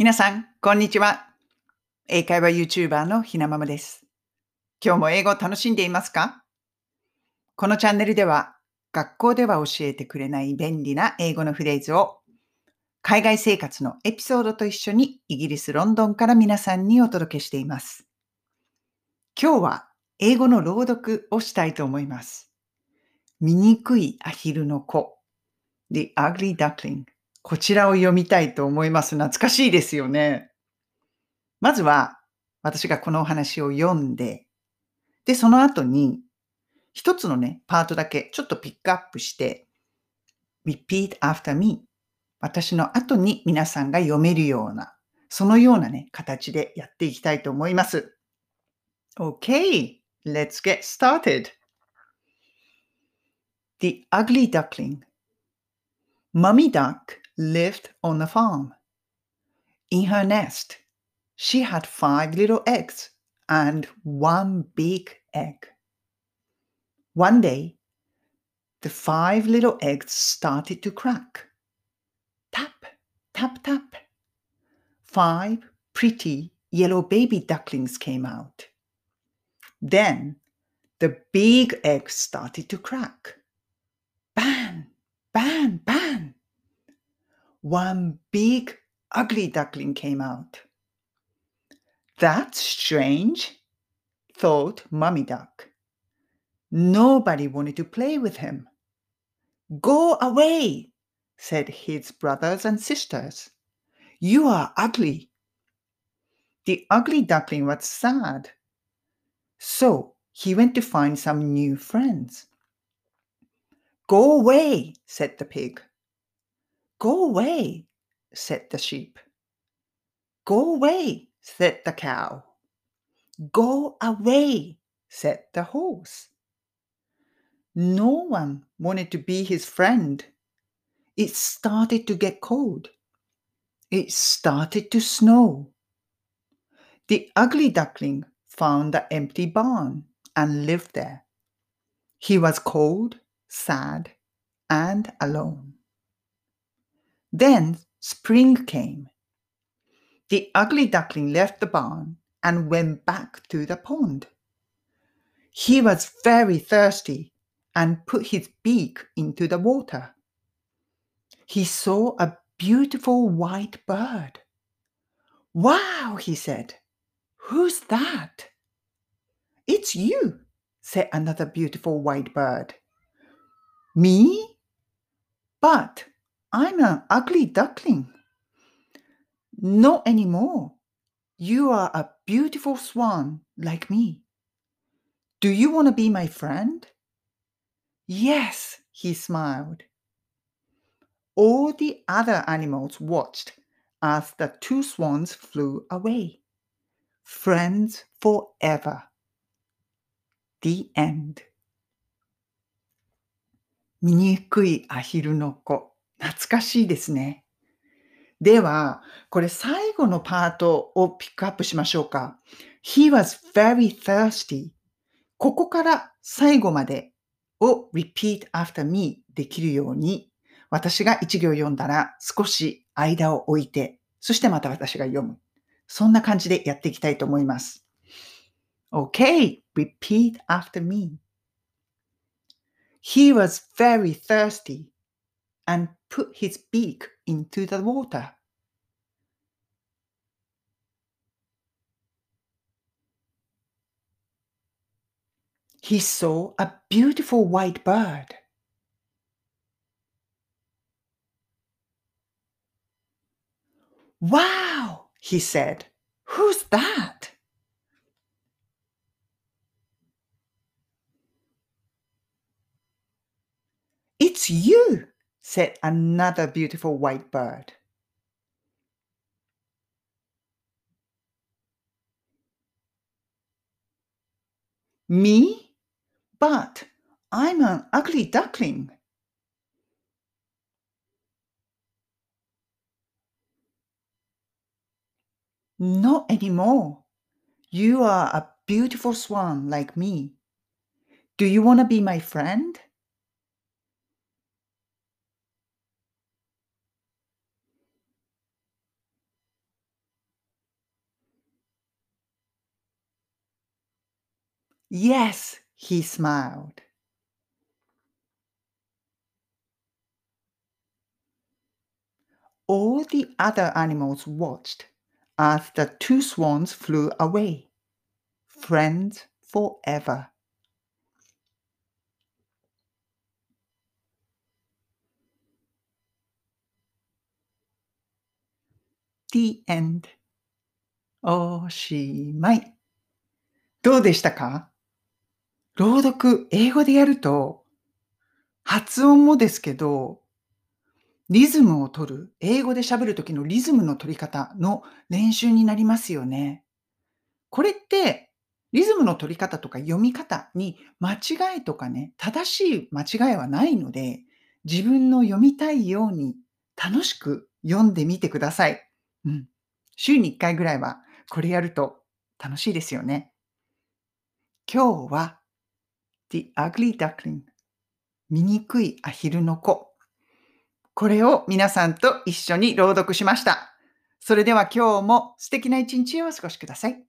皆さん、こんにちは。英会話 YouTuber のひなままです。今日も英語楽しんでいますか？このチャンネルでは、学校では教えてくれない便利な英語のフレーズを、海外生活のエピソードと一緒にイギリス・ロンドンから皆さんにお届けしています。今日は英語の朗読をしたいと思います。醜いアヒルの子 The Ugly Duckling こちらを読みたいと思います。懐かしいですよね。まずは、私がこのお話を読んで、で、その後に、一つのね、パートだけちょっとピックアップして、repeat after me。私の後に皆さんが読めるような、そのようなね、形でやっていきたいと思います。Okay, let's get started. The Ugly Duckling Mummy Duck lived on a farm. In her nest, she had five little eggs and one big egg. One day, the five little eggs started to crack. Tap, tap, tap. Five pretty yellow baby ducklings came out. Then the big egg started to crack. Bang, bang, bang. One big ugly duckling came out. That's strange, thought Mummy Duck. Nobody wanted to play with him. Go away, said his brothers and sisters. You are ugly. The ugly duckling was sad. So he went to find some new friends. Go away, said the pig. Go away, said the sheep. Go away, said the cow. Go away, said the horse. No one wanted to be his friend. It started to get cold. It started to snow. The ugly duckling found the empty barn and lived there. He was cold, sad, and alone. Then spring came. The ugly duckling left the barn and went back to the pond. He was very thirsty and put his beak into the water. He saw a beautiful white bird. Wow, he said. Who's that? It's you, said another beautiful white bird. Me? But I'm an ugly duckling. Not anymore. You are a beautiful swan like me. Do you want to be my friend? Yes, he smiled. All the other animals watched as the two swans flew away. Friends forever. The end. 醜いアヒルの子。 懐かしいですね。では、これ最後のパートをピックアップしましょうか。He was very thirsty. ここから最後までを repeat after me できるように、私が一行読んだら少し間を置いて、そしてまた私が読む。そんな感じでやっていきたいと思います。Okay, repeat after me. He was very thirsty and put his beak into the water. He saw a beautiful white bird. Wow, he said. Who's that? It's you, said another beautiful white bird. Me? But I'm an ugly duckling. Not anymore. You are a beautiful swan like me. Do you want to be my friend? Yes, he smiled. All the other animals watched as the two swans flew away, friends forever. The end. おしまい。どうでしたか 朗読、英語でやると、発音もですけど、リズムを取る、英語で喋るときのリズムの取り方の練習になりますよね。これって、リズムの取り方とか読み方に間違いとかね、正しい間違いはないので、自分の読みたいように楽しく読んでみてください。うん。週に1回ぐらいはこれやると楽しいですよね。今日は The Ugly Duckling 醜いアヒルの子これを皆さんと一緒に朗読しました。それでは今日も素敵な一日をお過ごしください。